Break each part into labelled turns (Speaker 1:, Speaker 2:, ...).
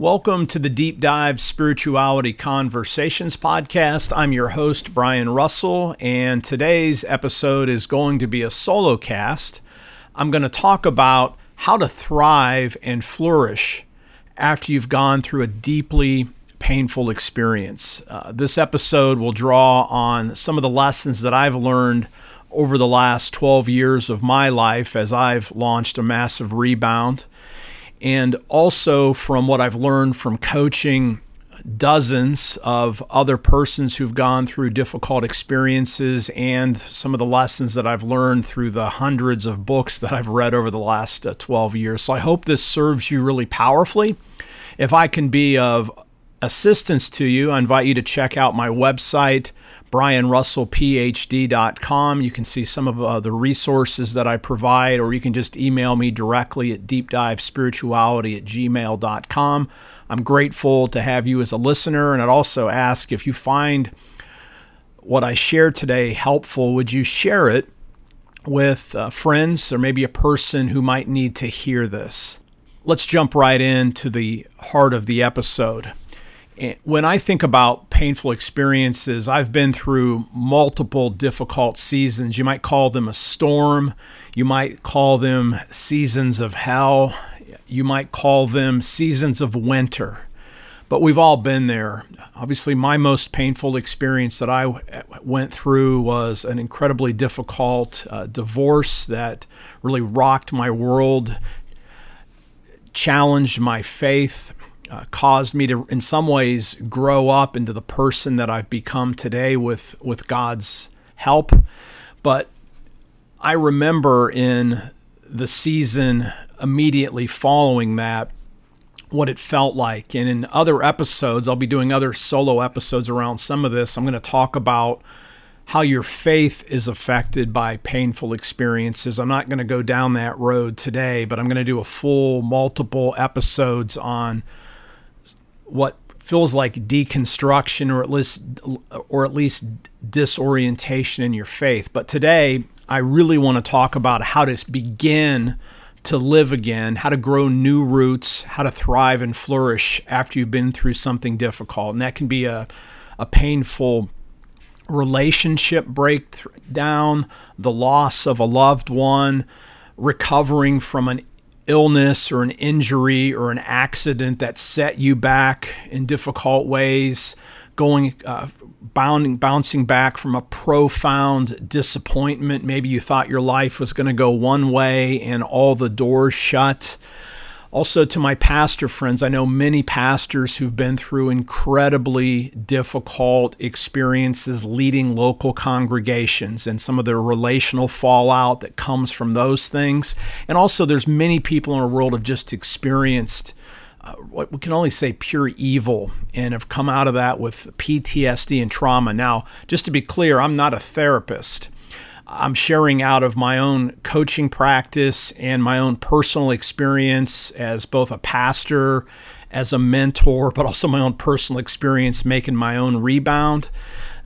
Speaker 1: Welcome to the Deep Dive Spirituality Conversations podcast. I'm your host, Brian Russell, and today's episode is going to be a solo cast. I'm going to talk about how to thrive and flourish after you've gone through a deeply painful experience. Uh, this episode will draw on some of the lessons that I've learned over the last 12 years of my life as I've launched a massive rebound and also from what I've learned from coaching dozens of other persons who've gone through difficult experiences and some of the lessons that I've learned through the hundreds of books that I've read over the last uh, 12 years. So I hope this serves you really powerfully. If I can be of assistance to you, I invite you to check out my website, brianrussellphd.com. You can see some of uh, the resources that I provide, or you can just email me directly at deepdivespirituality at gmail.com. I'm grateful to have you as a listener, and I'd also ask if you find what I shared today helpful, would you share it with uh, friends or maybe a person who might need to hear this? Let's jump right into the heart of the episode when I think about painful experiences, I've been through multiple difficult seasons. You might call them a storm, you might call them seasons of hell, you might call them seasons of winter. But we've all been there. Obviously, my most painful experience that I went through was an incredibly difficult uh, divorce that really rocked my world, challenged my faith, uh, caused me to, in some ways, grow up into the person that I've become today with with God's help. But I remember in the season immediately following that what it felt like. And in other episodes, I'll be doing other solo episodes around some of this. I'm going to talk about how your faith is affected by painful experiences. I'm not going to go down that road today, but I'm going to do a full multiple episodes on what feels like deconstruction or at least or at least disorientation in your faith. But today I really want to talk about how to begin to live again, how to grow new roots, how to thrive and flourish after you've been through something difficult. And that can be a, a painful relationship breakdown, the loss of a loved one, recovering from an illness or an injury or an accident that set you back in difficult ways, going uh, bounding, bouncing back from a profound disappointment. Maybe you thought your life was going to go one way and all the doors shut. Also, to my pastor friends, I know many pastors who've been through incredibly difficult experiences leading local congregations and some of the relational fallout that comes from those things. And also, there's many people in our world who've just experienced uh, what we can only say pure evil and have come out of that with PTSD and trauma. Now, just to be clear, I'm not a therapist. I'm sharing out of my own coaching practice and my own personal experience as both a pastor, as a mentor, but also my own personal experience making my own rebound.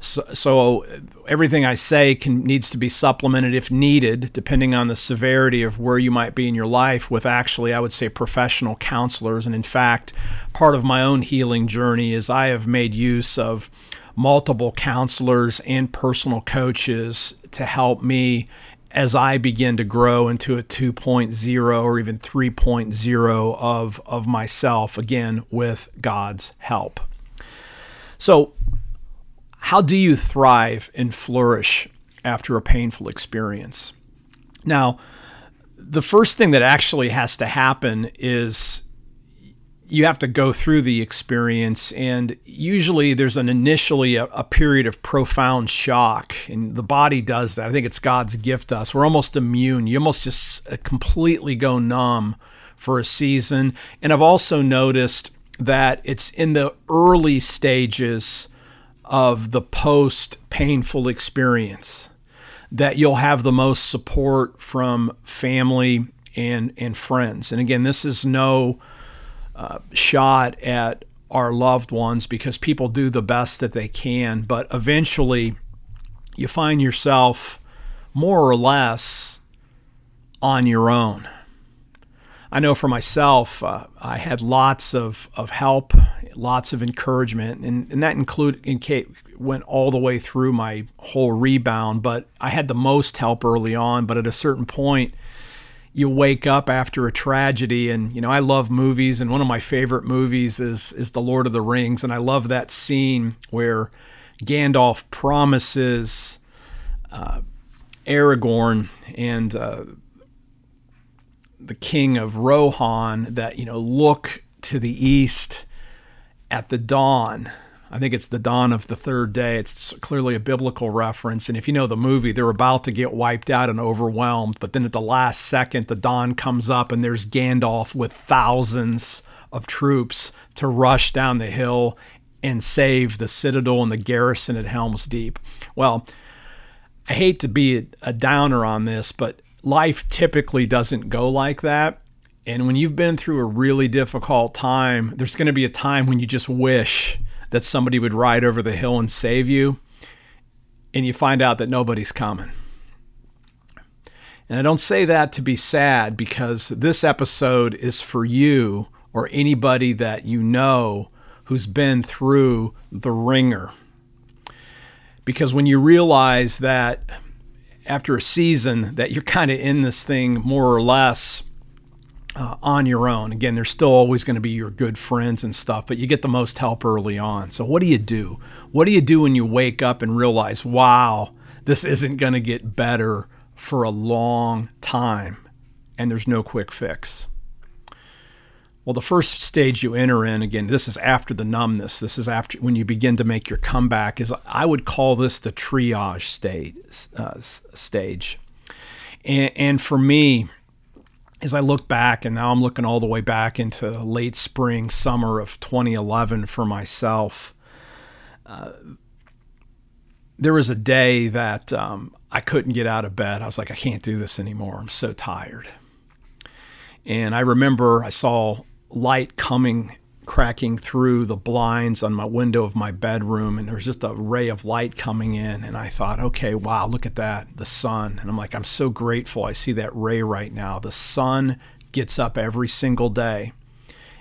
Speaker 1: So, so, everything I say can needs to be supplemented if needed, depending on the severity of where you might be in your life. With actually, I would say professional counselors, and in fact, part of my own healing journey is I have made use of multiple counselors and personal coaches to help me as I begin to grow into a 2.0 or even 3.0 of, of myself, again, with God's help. So, how do you thrive and flourish after a painful experience? Now, the first thing that actually has to happen is you have to go through the experience and usually there's an initially a, a, period of profound shock and the body does that. I think it's god's gift to us. We're almost immune. You almost just uh, completely go numb for a season. And i've also noticed that it's in the early stages of the post painful experience that you'll have the most support from family and and friends. And again this is no shot at our loved ones because people do the best that they can, but eventually you find yourself more or less on your own. I know for myself, uh, I had lots of, of help, lots of encouragement, and, and that include in went all the way through my whole rebound. But I had the most help early on. But at a certain point, you wake up after a tragedy, and you know I love movies, and one of my favorite movies is is The Lord of the Rings, and I love that scene where Gandalf promises uh, Aragorn and uh, the king of Rohan that, you know, look to the east at the dawn. I think it's the dawn of the third day. It's clearly a biblical reference. And if you know the movie, they're about to get wiped out and overwhelmed. But then at the last second, the dawn comes up and there's Gandalf with thousands of troops to rush down the hill and save the citadel and the garrison at Helm's Deep. Well, I hate to be a downer on this, but life typically doesn't go like that. And when you've been through a really difficult time, there's going to be a time when you just wish that somebody would ride over the hill and save you. And you find out that nobody's coming. And I don't say that to be sad because this episode is for you or anybody that you know who's been through the ringer. Because when you realize that after a season that you're kind of in this thing more or less uh, on your own. Again, there's still always going to be your good friends and stuff, but you get the most help early on. So, what do you do? What do you do when you wake up and realize, wow, this isn't going to get better for a long time and there's no quick fix? Well, the first stage you enter in, again, this is after the numbness. This is after when you begin to make your comeback. Is I would call this the triage stage. Uh, stage, and, and for me, as I look back, and now I'm looking all the way back into late spring, summer of 2011 for myself. Uh, there was a day that um, I couldn't get out of bed. I was like, I can't do this anymore. I'm so tired. And I remember I saw light coming cracking through the blinds on my window of my bedroom and there was just a ray of light coming in and I thought, okay, wow, look at that, the sun. And I'm like, I'm so grateful I see that ray right now. The sun gets up every single day.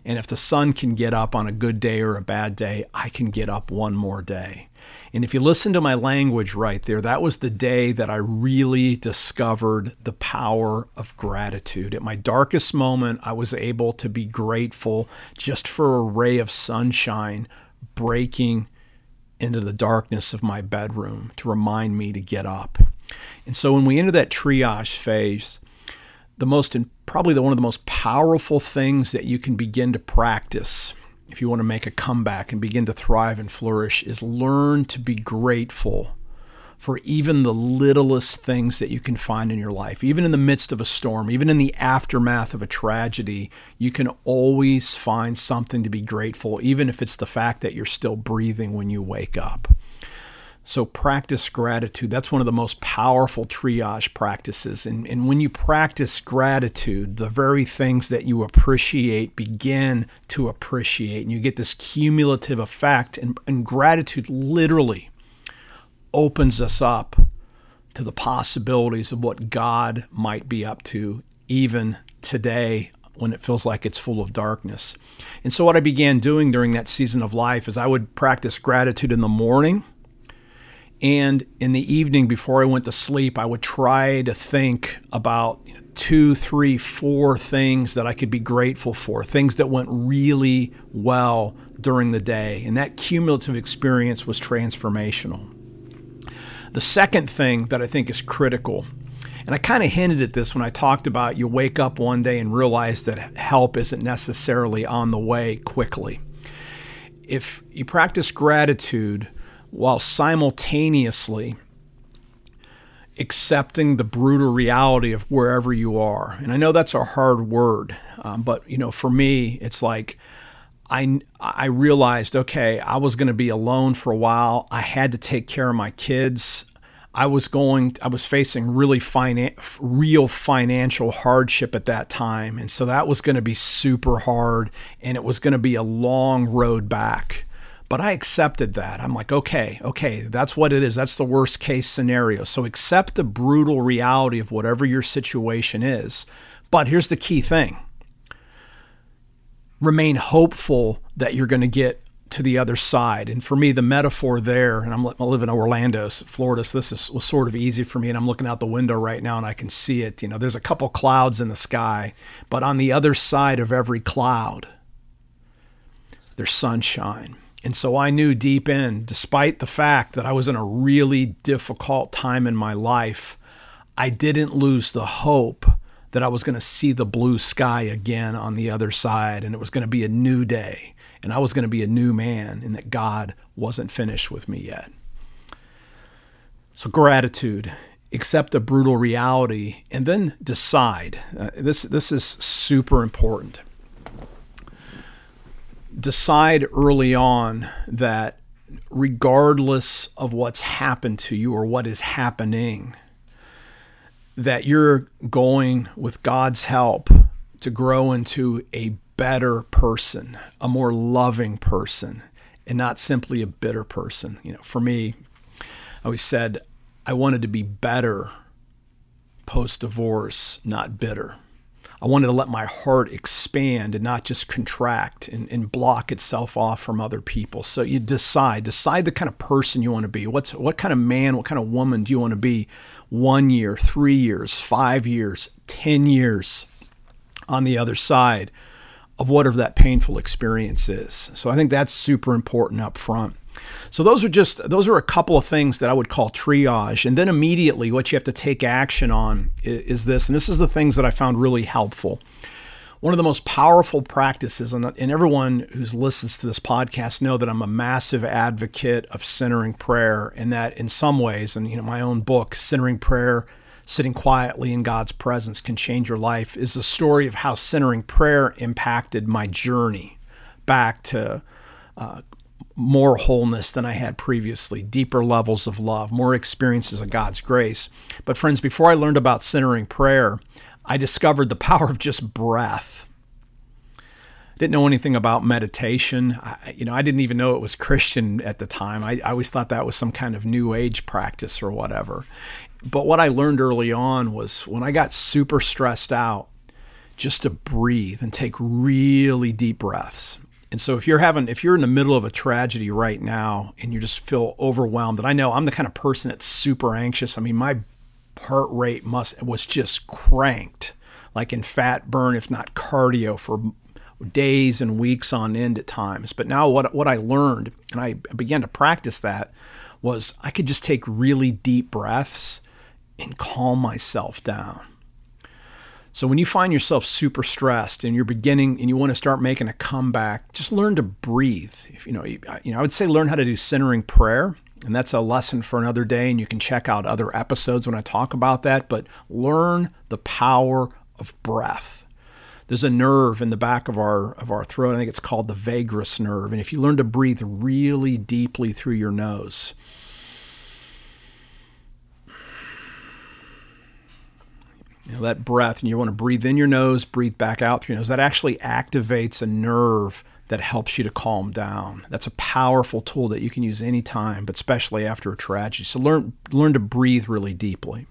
Speaker 1: And if the sun can get up on a good day or a bad day, I can get up one more day. And if you listen to my language right there, that was the day that I really discovered the power of gratitude. At my darkest moment, I was able to be grateful just for a ray of sunshine breaking into the darkness of my bedroom to remind me to get up. And so when we enter that triage phase, the most probably the one of the most powerful things that you can begin to practice if you want to make a comeback and begin to thrive and flourish, is learn to be grateful for even the littlest things that you can find in your life. Even in the midst of a storm, even in the aftermath of a tragedy, you can always find something to be grateful, even if it's the fact that you're still breathing when you wake up. So practice gratitude. That's one of the most powerful triage practices. And, and when you practice gratitude, the very things that you appreciate begin to appreciate. And you get this cumulative effect. And, and gratitude literally opens us up to the possibilities of what God might be up to even today when it feels like it's full of darkness. And so, what I began doing during that season of life is I would practice gratitude in the morning and in the evening before I went to sleep, I would try to think about two, three, four things that I could be grateful for, things that went really well during the day. And that cumulative experience was transformational. The second thing that I think is critical, and I kind of hinted at this when I talked about you wake up one day and realize that help isn't necessarily on the way quickly. If you practice gratitude, while simultaneously accepting the brutal reality of wherever you are. And I know that's a hard word, um, but you know, for me, it's like I I realized, okay, I was going to be alone for a while. I had to take care of my kids. I was going I was facing really finan- real financial hardship at that time, and so that was going to be super hard and it was going to be a long road back. But I accepted that. I'm like, okay, okay, that's what it is. That's the worst case scenario. So accept the brutal reality of whatever your situation is. But here's the key thing remain hopeful that you're going to get to the other side. And for me, the metaphor there, and I'm, I live in Orlando, Florida, so this is, was sort of easy for me. And I'm looking out the window right now and I can see it. You know, there's a couple clouds in the sky, but on the other side of every cloud, there's sunshine. And so I knew deep in, despite the fact that I was in a really difficult time in my life, I didn't lose the hope that I was going to see the blue sky again on the other side and it was going to be a new day and I was going to be a new man and that God wasn't finished with me yet. So, gratitude, accept the brutal reality, and then decide. Uh, this, this is super important. Decide early on that regardless of what's happened to you or what is happening, that you're going with God's help to grow into a better person, a more loving person, and not simply a bitter person. You know, for me, I always said I wanted to be better post divorce, not bitter. I wanted to let my heart expand and not just contract and, and, block itself off from other people. So you decide, decide the kind of person you want to be. What's what kind of man, what kind of woman do you want to be? One year, three years, five years, ten years on the other side of whatever that painful experience is. So I think that's super important up front. So those are just those are a couple of things that I would call triage. And then immediately what you have to take action on is this, and this is the things that I found really helpful. One of the most powerful practices, and, everyone who's listens to this podcast know that I'm a massive advocate of centering prayer, and that in some ways, and you know, my own book, Centering Prayer sitting quietly in God's presence can change your life is the story of how centering prayer impacted my journey back to uh, more wholeness than I had previously, deeper levels of love, more experiences of God's grace. But, friends, before I learned about centering prayer, I discovered the power of just breath. I didn't know anything about meditation. I, you know, I didn't even know it was Christian at the time. I, I always thought that was some kind of new age practice or whatever. But what I learned early on was when I got super stressed out, just to breathe and take really deep breaths. And so if you're having if you're in the middle of a tragedy right now and you just feel overwhelmed, and I know I'm the kind of person that's super anxious. I mean, my heart rate must was just cranked like in fat burn if not cardio for days and weeks on end at times. But now what what I learned and I began to practice that was I could just take really deep breaths and calm myself down. So when you find yourself super stressed and you're beginning and you want to start making a comeback, just learn to breathe. If, you know, you, you know, I would say learn how to do centering prayer, and that's a lesson for another day. And you can check out other episodes when I talk about that. But learn the power of breath. There's a nerve in the back of our of our throat. I think it's called the vagus nerve. And if you learn to breathe really deeply through your nose, you know, that breath, and you want to breathe in your nose, breathe back out through your nose. That actually activates a nerve that helps you to calm down. That's a powerful tool that you can use anytime, but especially after a tragedy. So learn learn to breathe really deeply.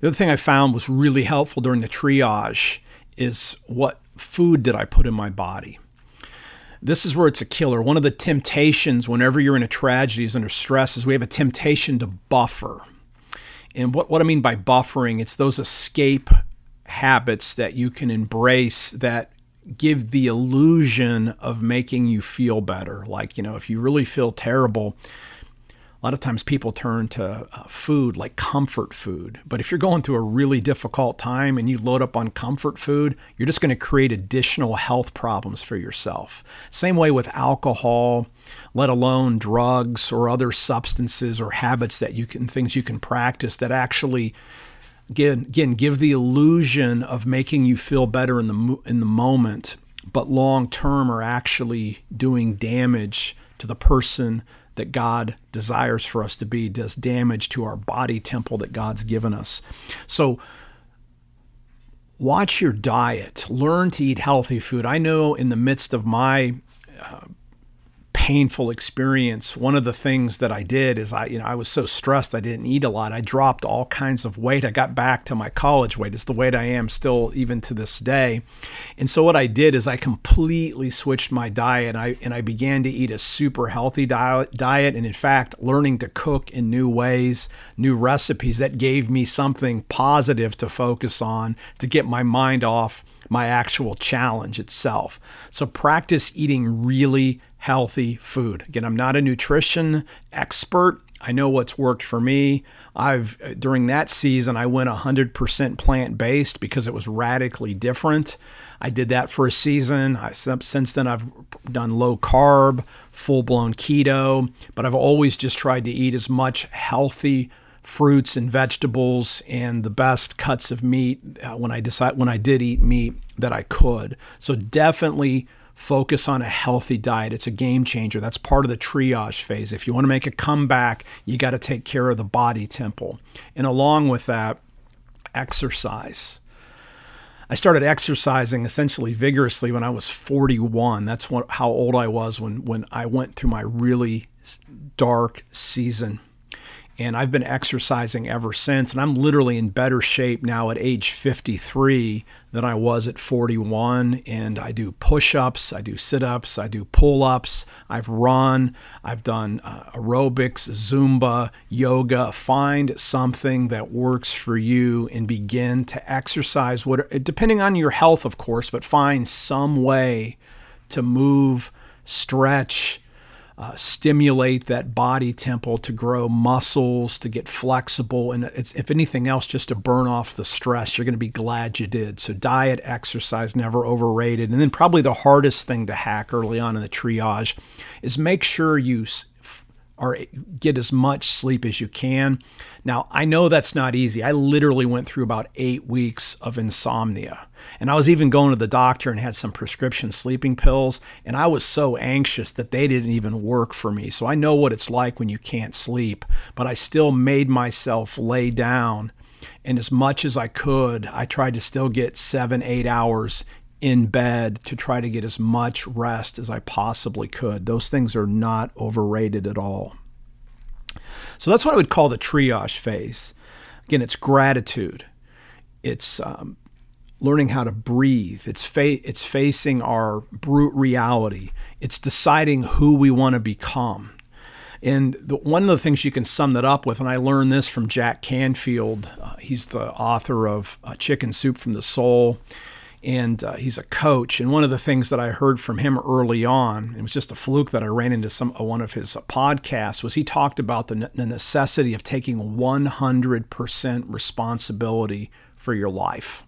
Speaker 1: The other thing I found was really helpful during the triage is what food did I put in my body? This is where it's a killer. One of the temptations whenever you're in a tragedy is under stress is we have a temptation to buffer. And what, what I mean by buffering, it's those escape habits that you can embrace that give the illusion of making you feel better. Like, you know, if you really feel terrible, a lot of times people turn to uh, food like comfort food. But if you're going through a really difficult time and you load up on comfort food, you're just going to create additional health problems for yourself. Same way with alcohol, let alone drugs or other substances or habits that you can, things you can practice that actually again, again give the illusion of making you feel better in the in the moment, but long term are actually doing damage to the person that God desires for us to be does damage to our body temple that God's given us. So, watch your diet. Learn to eat healthy food. I know in the midst of my uh, painful experience. One of the things that I did is I, you know, I was so stressed I didn't eat a lot. I dropped all kinds of weight. I got back to my college weight. It's the weight I am still even to this day. And so what I did is I completely switched my diet. I and I began to eat a super healthy diet. Diet, and in fact, learning to cook in new ways, new recipes that gave me something positive to focus on to get my mind off my actual challenge itself. So practice eating really healthy food. Again, I'm not a nutrition expert. I know what's worked for me. I've during that season I went 100% plant-based because it was radically different. I did that for a season. I, since then I've done low carb, full-blown keto, but I've always just tried to eat as much healthy fruits and vegetables and the best cuts of meat uh, when I decide when I did eat meat that I could. So definitely focus on a healthy diet. It's a game changer. That's part of the triage phase. If you want to make a comeback, you got to take care of the body temple. And along with that, exercise. I started exercising essentially vigorously when I was 41. That's what, how old I was when, when I went through my really dark season and I've been exercising ever since. And I'm literally in better shape now at age 53 than I was at 41. And I do push ups, I do sit ups, I do pull ups, I've run, I've done uh, aerobics, Zumba, yoga. Find something that works for you and begin to exercise, what, depending on your health, of course, but find some way to move, stretch, uh, stimulate that body temple to grow muscles, to get flexible, and if anything else, just to burn off the stress. You're going to be glad you did. So, diet, exercise, never overrated. And then, probably the hardest thing to hack early on in the triage is make sure you or get as much sleep as you can. Now, I know that's not easy. I literally went through about eight weeks of insomnia. And I was even going to the doctor and had some prescription sleeping pills. And I was so anxious that they didn't even work for me. So I know what it's like when you can't sleep. But I still made myself lay down. And as much as I could, I tried to still get seven, eight hours in bed to try to get as much rest as I possibly could. Those things are not overrated at all. So that's what I would call the triage phase. Again, it's gratitude. It's um, learning how to breathe. It's fa- it's facing our brute reality. It's deciding who we want to become. And the, one of the things you can sum that up with, and I learned this from Jack Canfield. Uh, he's the author of uh, Chicken Soup from the Soul and uh, he's a coach. And one of the things that I heard from him early on, it was just a fluke that I ran into some uh, one of his podcasts, was he talked about the, the necessity of taking 100% responsibility for your life.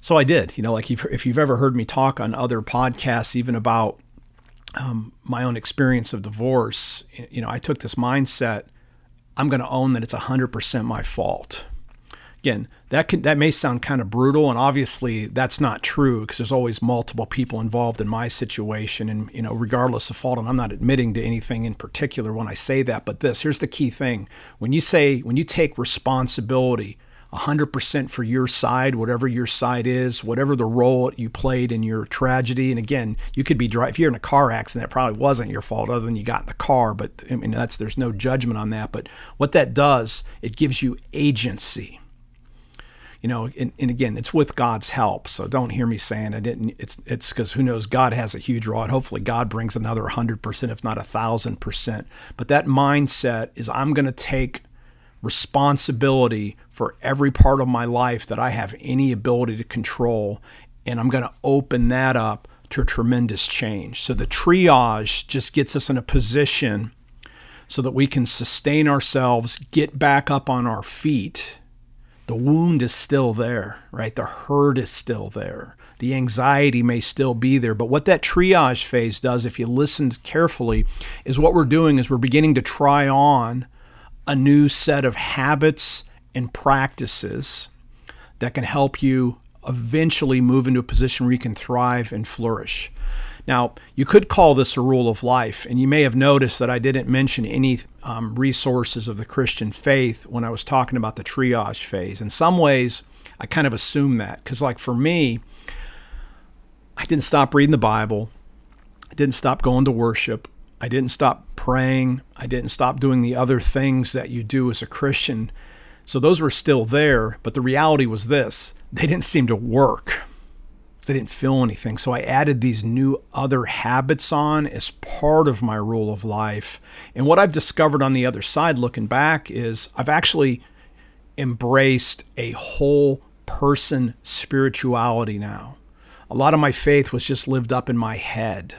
Speaker 1: So I did, you know, like if, if you've ever heard me talk on other podcasts, even about um, my own experience of divorce, you know, I took this mindset I'm going to own that it's 100% my fault again, that can, that may sound kind of brutal, and obviously that's not true because there's always multiple people involved in my situation, and you know, regardless of fault. And I'm not admitting to anything in particular when I say that, but this here's the key thing: when you say when you take responsibility. 100% for your side, whatever your side is, whatever the role you played in your tragedy. And again, you could be if you're in a car accident, it probably wasn't your fault other than you got in the car, but I mean, that's, there's no judgment on that. But what that does, it gives you agency you know, and, and, again, it's with God's help. So don't hear me saying I didn't. It's it's because who knows? God has a huge and hopefully God brings another hundred percent, if not a thousand percent. But that mindset is I'm going to take responsibility for every part of my life that I have any ability to control, and I'm going to open that up to tremendous change. So the triage just gets us in a position so that we can sustain ourselves, get back up on our feet the wound is still there, right? The hurt is still there. The anxiety may still be there. But what that triage phase does, if you listen carefully, is what we're doing is we're beginning to try on a new set of habits and practices that can help you eventually move into a position where you can thrive and flourish. Now, you could call this a rule of life, and you may have noticed that I didn't mention any um, resources of the Christian faith when I was talking about the triage phase. In some ways, I kind of assume that because, like for me, I didn't stop reading the Bible, I didn't stop going to worship. I didn't stop praying. I didn't stop doing the other things that you do as a Christian. So those were still there, but the reality was this they didn't seem to work. They didn't feel anything. So I added these new other habits on as part of my rule of life. And what I've discovered on the other side, looking back, is I've actually embraced a whole person spirituality now. A lot of my faith was just lived up in my head.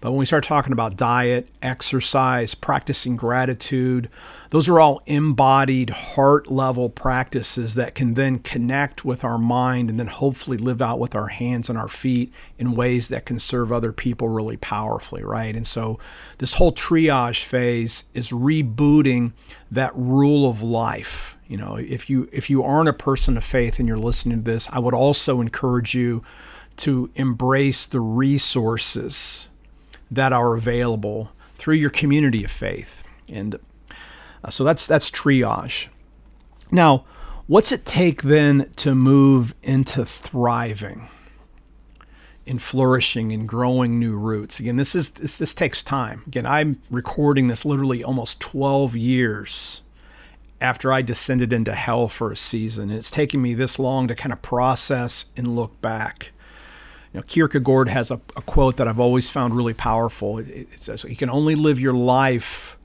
Speaker 1: But when we start talking about diet, exercise, practicing gratitude, those are all embodied heart level practices that can then connect with our mind and then hopefully live out with our hands and our feet in ways that can serve other people really powerfully, right? And so this whole triage phase is rebooting that rule of life. You know, if you if you aren't a person of faith and you're listening to this, I would also encourage you to embrace the resources that are available through your community of faith. And uh, so that's that's triage. Now, what's it take then to move into thriving? in flourishing and growing new roots. Again, this is this, this takes time. Again, I'm recording this literally almost 12 years after I descended into hell for a season. And it's taken me this long to kind of process and look back. Know, Kierkegaard has a, a quote that I've always found really powerful. It, it says, You can only live your life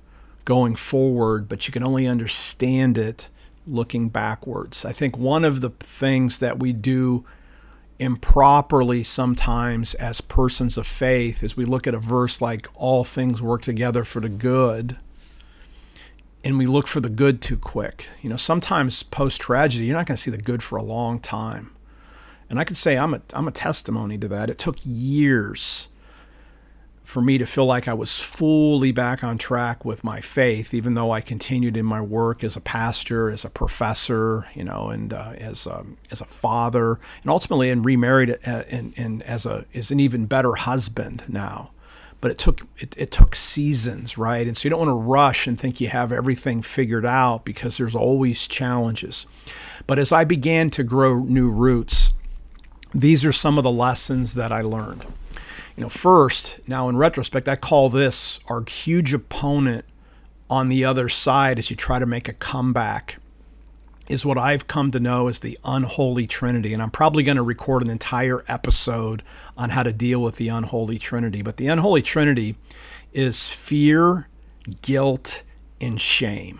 Speaker 1: going forward, but you can only understand it looking backwards. I think one of the things that we do improperly sometimes as persons of faith is we look at a verse like, All things work together for the good. And we look for the good too quick. You know, sometimes post tragedy, you're not going to see the good for a long time. And I could say I'm a, I'm a testimony to that. It took years for me to feel like I was fully back on track with my faith, even though I continued in my work as a pastor, as a professor, you know, and uh, as a, as a father, and ultimately and remarried uh, and, and as a as an even better husband now. But it took it, it took seasons, right? And so you don't want to rush and think you have everything figured out because there's always challenges. But as I began to grow new roots, these are some of the lessons that I learned. You know, first, now in retrospect, I call this our huge opponent on the other side as you try to make a comeback is what I've come to know as the unholy trinity. And I'm probably going to record an entire episode on how to deal with the unholy trinity. But the unholy trinity is fear, guilt, and shame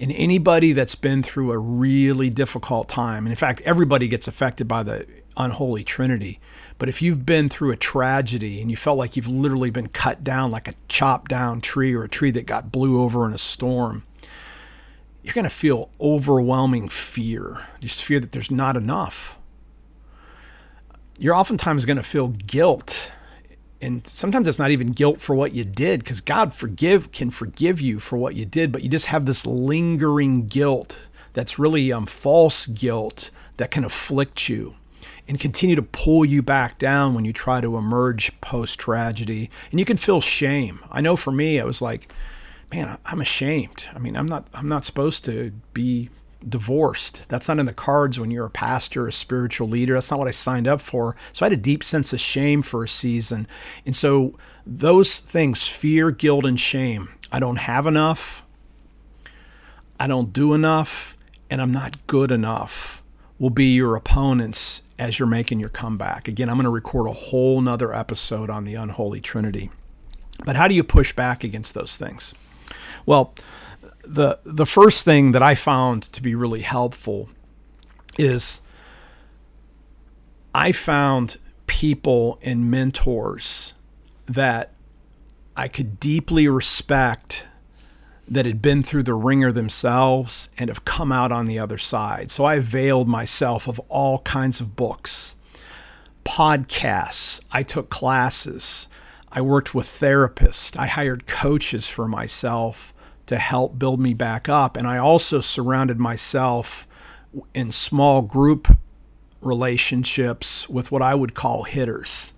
Speaker 1: and anybody that's been through a really difficult time, and in fact, everybody gets affected by the unholy trinity. But if you've been through a tragedy and you felt like you've literally been cut down like a chopped down tree or a tree that got blew over in a storm, you're going to feel overwhelming fear. Just fear that there's not enough. You're oftentimes going to feel guilt and sometimes it's not even guilt for what you did because God forgive can forgive you for what you did, but you just have this lingering guilt that's really um, false guilt that can afflict you and continue to pull you back down when you try to emerge post tragedy. And you can feel shame. I know for me, I was like, man, I'm ashamed. I mean, I'm not I'm not supposed to be divorced. That's not in the cards when you're a pastor, a spiritual leader. That's not what I signed up for. So I had a deep sense of shame for a season. And so those things fear, guilt, and shame I don't have enough, I don't do enough, and I'm not good enough will be your opponents as you're making your comeback. Again, I'm going to record a whole nother episode on the unholy trinity. But how do you push back against those things? Well, the the first thing that I found to be really helpful is I found people and mentors that I could deeply respect that had been through the ringer themselves and have come out on the other side. So I availed myself of all kinds of books, podcasts, I took classes, I worked with therapists, I hired coaches for myself to help build me back up. And I also surrounded myself in small group relationships with what I would call hitters,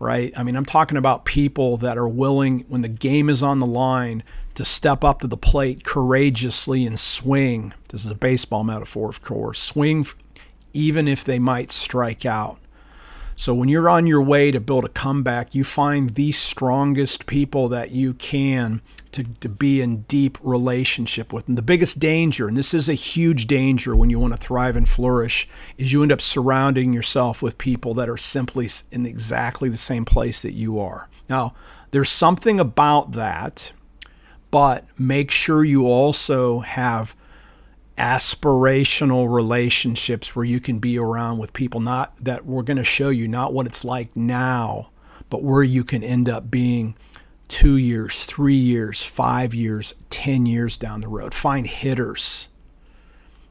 Speaker 1: right? I mean, I'm talking about people that are willing, when the game is on the line, to step up to the plate courageously and swing. This is a baseball metaphor, of course. Swing even if they might strike out. So when you're on your way to build a comeback, you find the strongest people that you can to, to be in deep relationship with. And the biggest danger, and this is a huge danger when you want to thrive and flourish, is you end up surrounding yourself with people that are simply in exactly the same place that you are. Now, there's something about that, but make sure you also have aspirational relationships where you can be around with people not that we're going to show you not what it's like now, but where you can end up being two years, three years, five years, 10 years down the road. Find hitters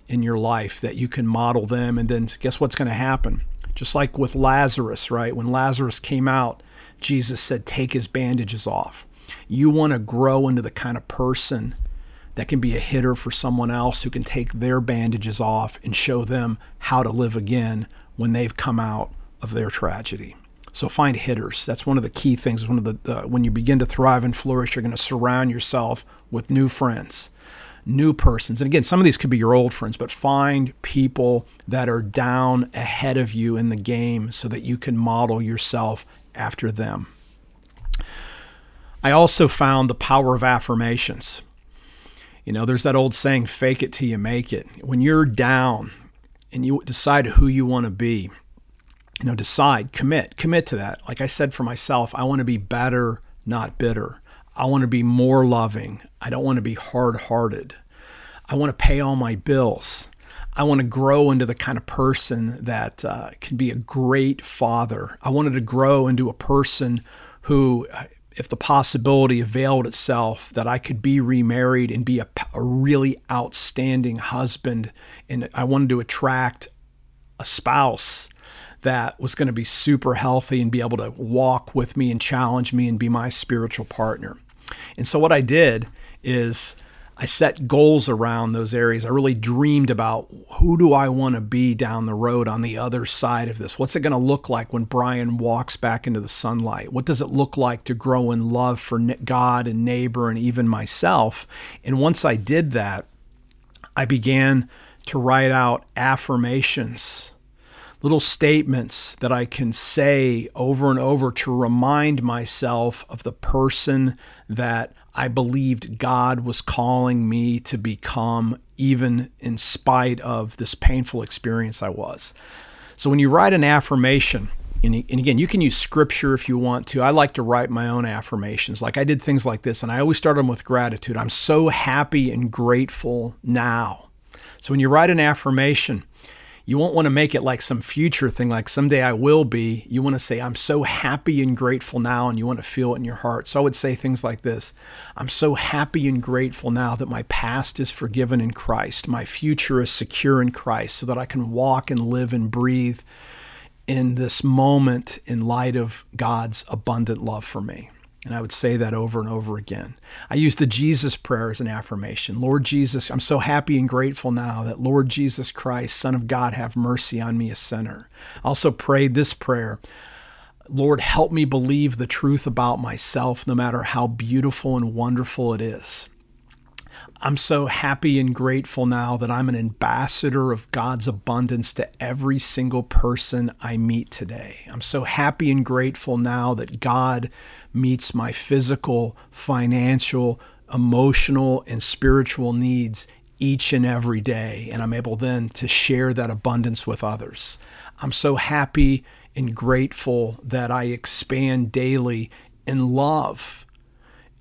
Speaker 1: in your life that you can model them. And then guess what's going to happen? Just like with Lazarus, right? When Lazarus came out, Jesus said, Take his bandages off. You want to grow into the kind of person that can be a hitter for someone else who can take their bandages off and show them how to live again when they've come out of their tragedy. So find hitters. That's one of the key things. One of the, the when you begin to thrive and flourish, you're going to surround yourself with new friends, new persons. And again, some of these could be your old friends, but find people that are down ahead of you in the game so that you can model yourself after them. I also found the power of affirmations. You know, there's that old saying, fake it till you make it. When you're down and you decide who you want to be, you know, decide, commit, commit to that. Like I said for myself, I want to be better, not bitter. I want to be more loving. I don't want to be hard hearted. I want to pay all my bills. I want to grow into the kind of person that uh, can be a great father. I wanted to grow into a person who, if the possibility availed itself, that I could be remarried and be a, a really outstanding husband. And I wanted to attract a spouse that was going to be super healthy and be able to walk with me and challenge me and be my spiritual partner. And so what I did is I set goals around those areas. I really dreamed about who do I want to be down the road on the other side of this? What's it going to look like when Brian walks back into the sunlight? What does it look like to grow in love for God and neighbor and even myself? And once I did that, I began to write out affirmations little statements that I can say over and over to remind myself of the person that I believed God was calling me to become, even in spite of this painful experience I was. So when you write an affirmation, and, again, you can use scripture if you want to. I like to write my own affirmations. Like I did things like this, and I always start them with gratitude. I'm so happy and grateful now. So when you write an affirmation, you won't want to make it like some future thing, like someday I will be. You want to say, I'm so happy and grateful now, and you want to feel it in your heart. So I would say things like this I'm so happy and grateful now that my past is forgiven in Christ. My future is secure in Christ, so that I can walk and live and breathe in this moment in light of God's abundant love for me. And I would say that over and over again. I use the Jesus prayer as an affirmation. Lord Jesus, I'm so happy and grateful now that Lord Jesus Christ, Son of God, have mercy on me, a sinner. I also prayed this prayer. Lord, help me believe the truth about myself, no matter how beautiful and wonderful it is. I'm so happy and grateful now that I'm an ambassador of God's abundance to every single person I meet today. I'm so happy and grateful now that God meets my physical, financial, emotional, and spiritual needs each and every day. And I'm able then to share that abundance with others. I'm so happy and grateful that I expand daily in love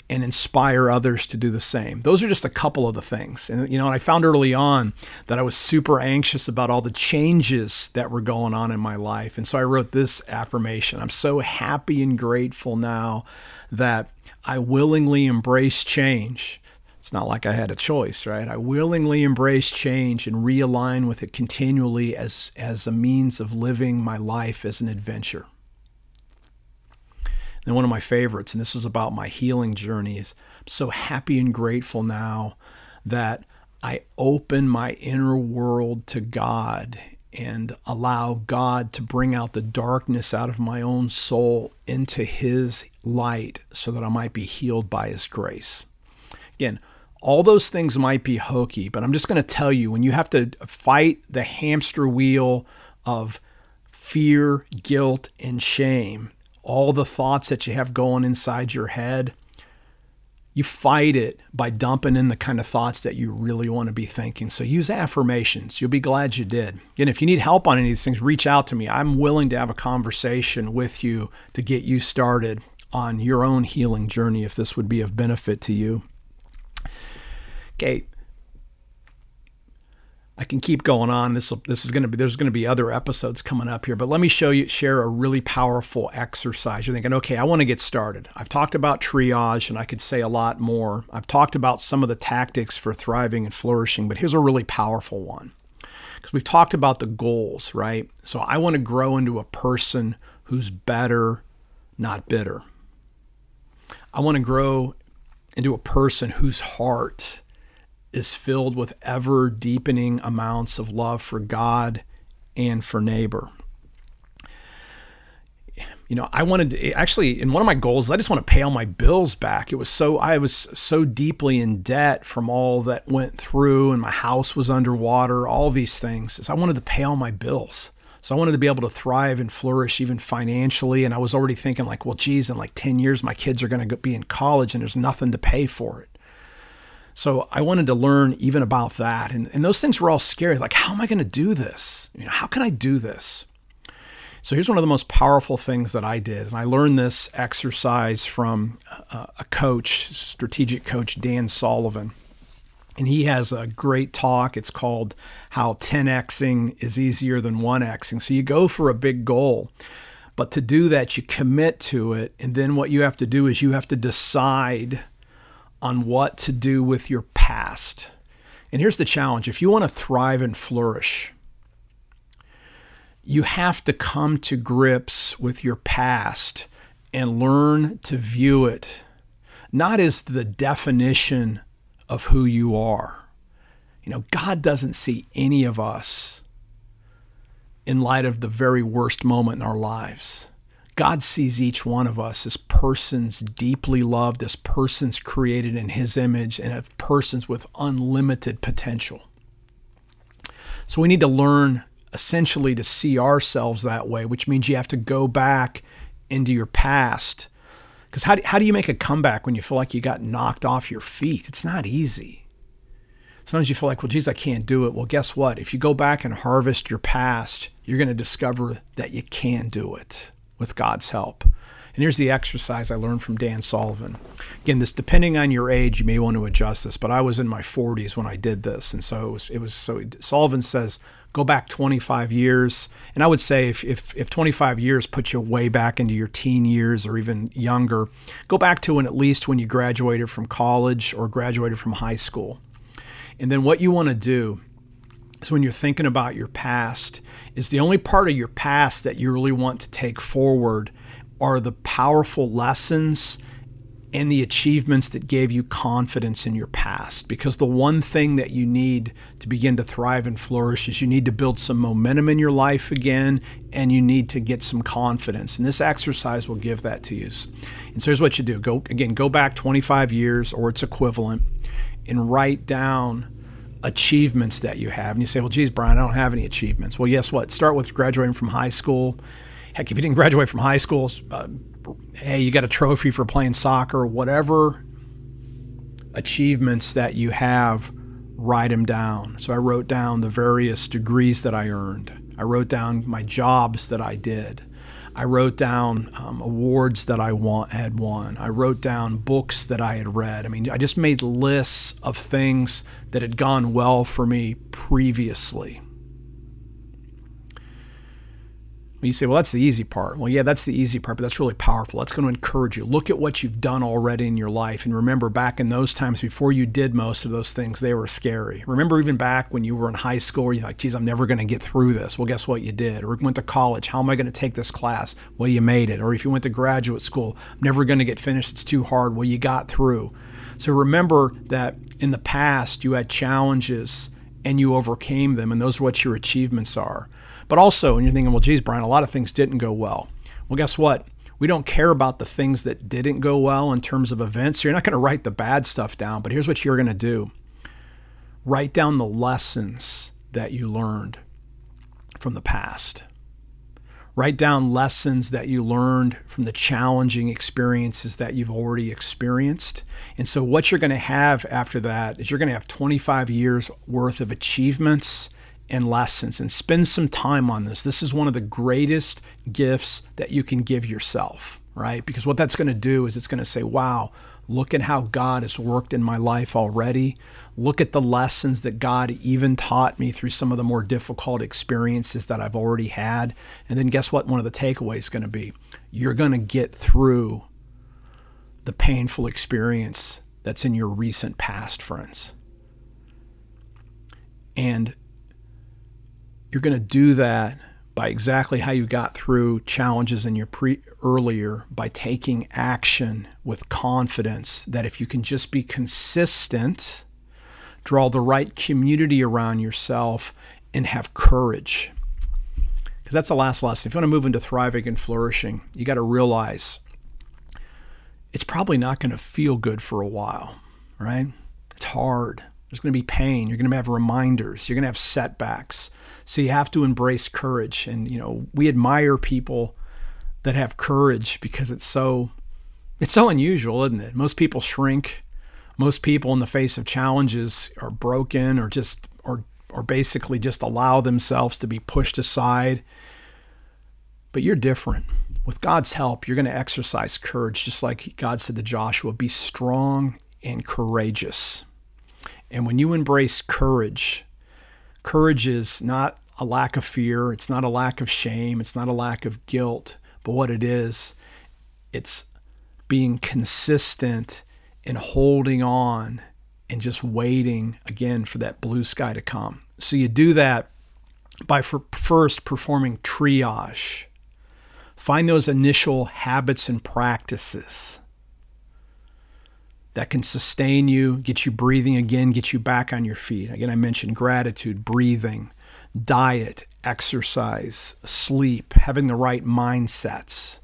Speaker 1: and inspire others to do the same. Those are just a couple of the things. And you know, I found early on that I was super anxious about all the changes that were going on in my life. And so I wrote this affirmation. I'm so happy and grateful now that I willingly embrace change. It's not like I had a choice, right? I willingly embrace change and realign with it continually as as a means of living my life as an adventure. And one of my favorites, and this was about my healing journey, is I'm so happy and grateful now that I open my inner world to God and allow God to bring out the darkness out of my own soul into His light so that I might be healed by His grace. Again, all those things might be hokey, but I'm just going to tell you when you have to fight the hamster wheel of fear, guilt, and shame, all the thoughts that you have going inside your head, you fight it by dumping in the kind of thoughts that you really want to be thinking. So use affirmations. You'll be glad you did. And if you need help on any of these things, reach out to me. I'm willing to have a conversation with you to get you started on your own healing journey if this would be of benefit to you. Okay, I can keep going on. This this is going to be there's going to be other episodes coming up here, but let me show you share a really powerful exercise. You're thinking, okay, I want to get started. I've talked about triage, and I could say a lot more. I've talked about some of the tactics for thriving and flourishing, but here's a really powerful one because we've talked about the goals, right? So I want to grow into a person who's better, not bitter. I want to grow into a person whose heart is filled with ever deepening amounts of love for God and for neighbor. You know, I wanted to actually, in one of my goals, I just want to pay all my bills back. It was so, I was so deeply in debt from all that went through, and my house was underwater, all these things. Is I wanted to pay all my bills. So I wanted to be able to thrive and flourish even financially. And I was already thinking, like, well, geez, in like 10 years, my kids are going to be in college and there's nothing to pay for it. So I wanted to learn even about that. And, and those things were all scary. Like, how am I going to do this? You know, how can I do this? So here's one of the most powerful things that I did. And I learned this exercise from a, a coach, strategic coach, Dan Sullivan. And he has a great talk. It's called How 10xing is Easier Than 1xing. So you go for a big goal. But to do that, you commit to it. And then what you have to do is you have to decide on what to do with your past. And here's the challenge if you want to thrive and flourish, you have to come to grips with your past and learn to view it not as the definition of who you are. You know, God doesn't see any of us in light of the very worst moment in our lives. God sees each one of us as persons deeply loved, as persons created in His image, and as persons with unlimited potential. So we need to learn essentially to see ourselves that way, which means you have to go back into your past. Because how do, how do you make a comeback when you feel like you got knocked off your feet? It's not easy. Sometimes you feel like, well, geez, I can't do it. Well, guess what? If you go back and harvest your past, you're going to discover that you can do it with God's help. And here's the exercise I learned from Dan Sullivan. Again, this depending on your age, you may want to adjust this, but I was in my 40s when I did this, and so it was. It was so Sullivan says go back 25 years, and I would say if if, if 25 years puts you way back into your teen years or even younger, go back to when at least when you graduated from college or graduated from high school, and then what you want to do so when you're thinking about your past, is the only part of your past that you really want to take forward are the powerful lessons and the achievements that gave you confidence in your past. Because the one thing that you need to begin to thrive and flourish is you need to build some momentum in your life again and you need to get some confidence. And this exercise will give that to you. And so here's what you do go again, go back 25 years or its equivalent and write down achievements that you have. And you say, well, geez, Brian, I don't have any achievements. Well, guess what? Start with graduating from high school. Heck, if you didn't graduate from high school, uh, hey, you got a trophy for playing soccer, whatever achievements that you have, write them down. So I wrote down the various degrees that I earned. I wrote down my jobs that I did. I wrote down um, awards that I want, had won. I wrote down books that I had read. I mean, I just made lists of things that had gone well for me previously. You say, well, that's the easy part. Well, yeah, that's the easy part, but that's really powerful. That's going to encourage you. Look at what you've done already in your life. And remember, back in those times before you did most of those things, they were scary. Remember, even back when you were in high school, you're like, geez, I'm never going to get through this. Well, guess what? You did. Or went to college. How am I going to take this class? Well, you made it. Or if you went to graduate school, I'm never going to get finished. It's too hard. Well, you got through. So remember that in the past, you had challenges and you overcame them, and those are what your achievements are. But also, and you're thinking, well, geez, Brian, a lot of things didn't go well. Well, guess what? We don't care about the things that didn't go well in terms of events. So you're not going to write the bad stuff down, but here's what you're going to do write down the lessons that you learned from the past. Write down lessons that you learned from the challenging experiences that you've already experienced. And so, what you're going to have after that is you're going to have 25 years worth of achievements and lessons. And spend some time on this. This is one of the greatest gifts that you can give yourself, right? Because what that's going to do is it's going to say, wow, Look at how God has worked in my life already. Look at the lessons that God even taught me through some of the more difficult experiences that I've already had. And then guess what? One of the takeaways is going to be you're going to get through the painful experience that's in your recent past, friends. And you're going to do that by exactly how you got through challenges in your pre earlier by taking action with confidence that if you can just be consistent, draw the right community around yourself and have courage. Because that's the last lesson. If you want to move into thriving and flourishing, you got to realize it's probably not going to feel good for a while, right? It's hard. There's going to be pain. You're going to have reminders. You're going to have setbacks. So you have to embrace courage. And, you know, we admire people that have courage because it's so it's so unusual, isn't it? Most people shrink. Most people in the face of challenges are broken or just or or basically just allow themselves to be pushed aside. But you're different. With God's help, you're going to exercise courage just like God said to Joshua, be strong and courageous. And when you embrace courage, courage is not a lack of fear, it's not a lack of shame, it's not a lack of guilt, but what it is, it's being consistent and holding on and just waiting again for that blue sky to come. So you do that by first performing triage. Find those initial habits and practices that can sustain you, get you breathing again, get you back on your feet. Again, I mentioned gratitude, breathing, diet, exercise, sleep, having the right mindsets,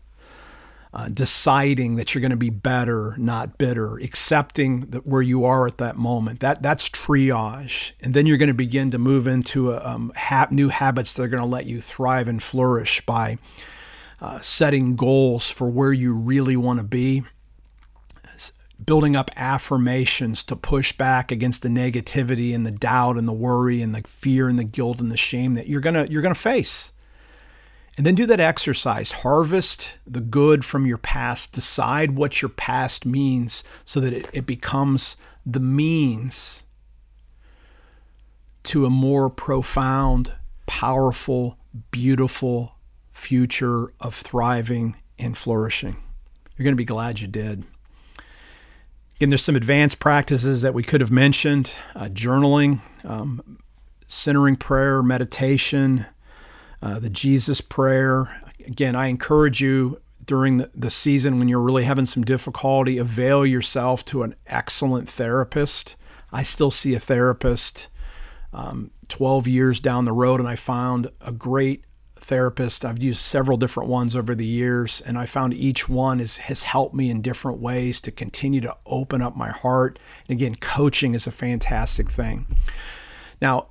Speaker 1: uh, deciding that you're going to be better, not bitter, accepting that where you are at that moment. That that's triage, and then you're going to begin to move into a, um, ha- new habits that are going to let you thrive and flourish by uh, setting goals for where you really want to be building up affirmations to push back against the negativity and the doubt and the worry and the fear and the guilt and the shame that you're going to you're going to face. And then do that exercise. Harvest the good from your past. Decide what your past means so that it, it becomes the means to a more profound, powerful, beautiful future of thriving and flourishing. You're going to be glad you did. Again, there's some advanced practices that we could have mentioned uh, journaling, um, centering prayer, meditation, uh, the Jesus prayer. Again, I encourage you during the, the season when you're really having some difficulty, avail yourself to an excellent therapist. I still see a therapist um, 12 years down the road, and I found a great therapist. I've used several different ones over the years, and I found each one is, has helped me in different ways to continue to open up my heart. And again, coaching is a fantastic thing. Now,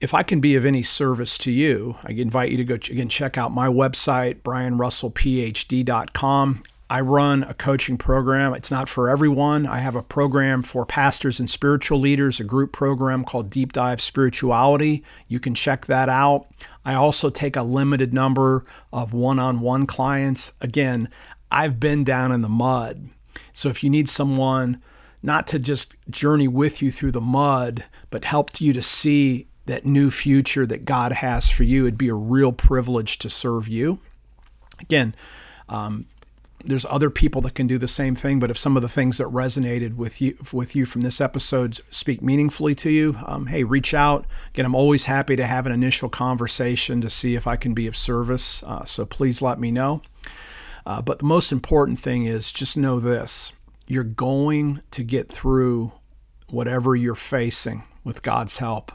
Speaker 1: if I can be of any service to you, I invite you to go again check out my website, brianrussellphd.com. I run a coaching program. It's not for everyone. I have a program for pastors and spiritual leaders, a group program called Deep Dive Spirituality. You can check that out. I also take a limited number of one on one clients. Again, I've been down in the mud. So if you need someone not to just journey with you through the mud, but help you to see that new future that God has for you, it'd be a real privilege to serve you. Again, um, there's other people that can do the same thing. But if some of the things that resonated with you with you from this episode speak meaningfully to you, um, hey, reach out. Again, I'm always happy to have an initial conversation to see if I can be of service. Uh, so please let me know. Uh, but the most important thing is just know this: you're going to get through whatever you're facing with God's help.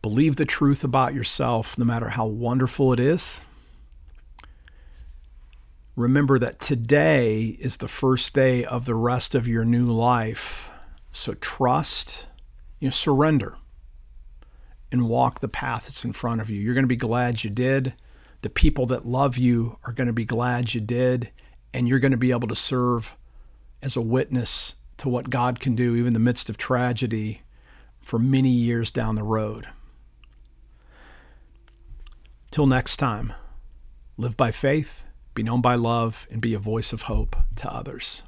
Speaker 1: Believe the truth about yourself, no matter how wonderful it is remember that today is the first day of the rest of your new life. So trust, you know, surrender. and walk the path that's in front of you. You're going to be glad you did. The people that love you are going to be glad you did. And you're going to be able to serve as a witness to what God can do, even in the midst of tragedy, for many years down the road. Till next time, live by faith, be known by love, and be a voice of hope to others.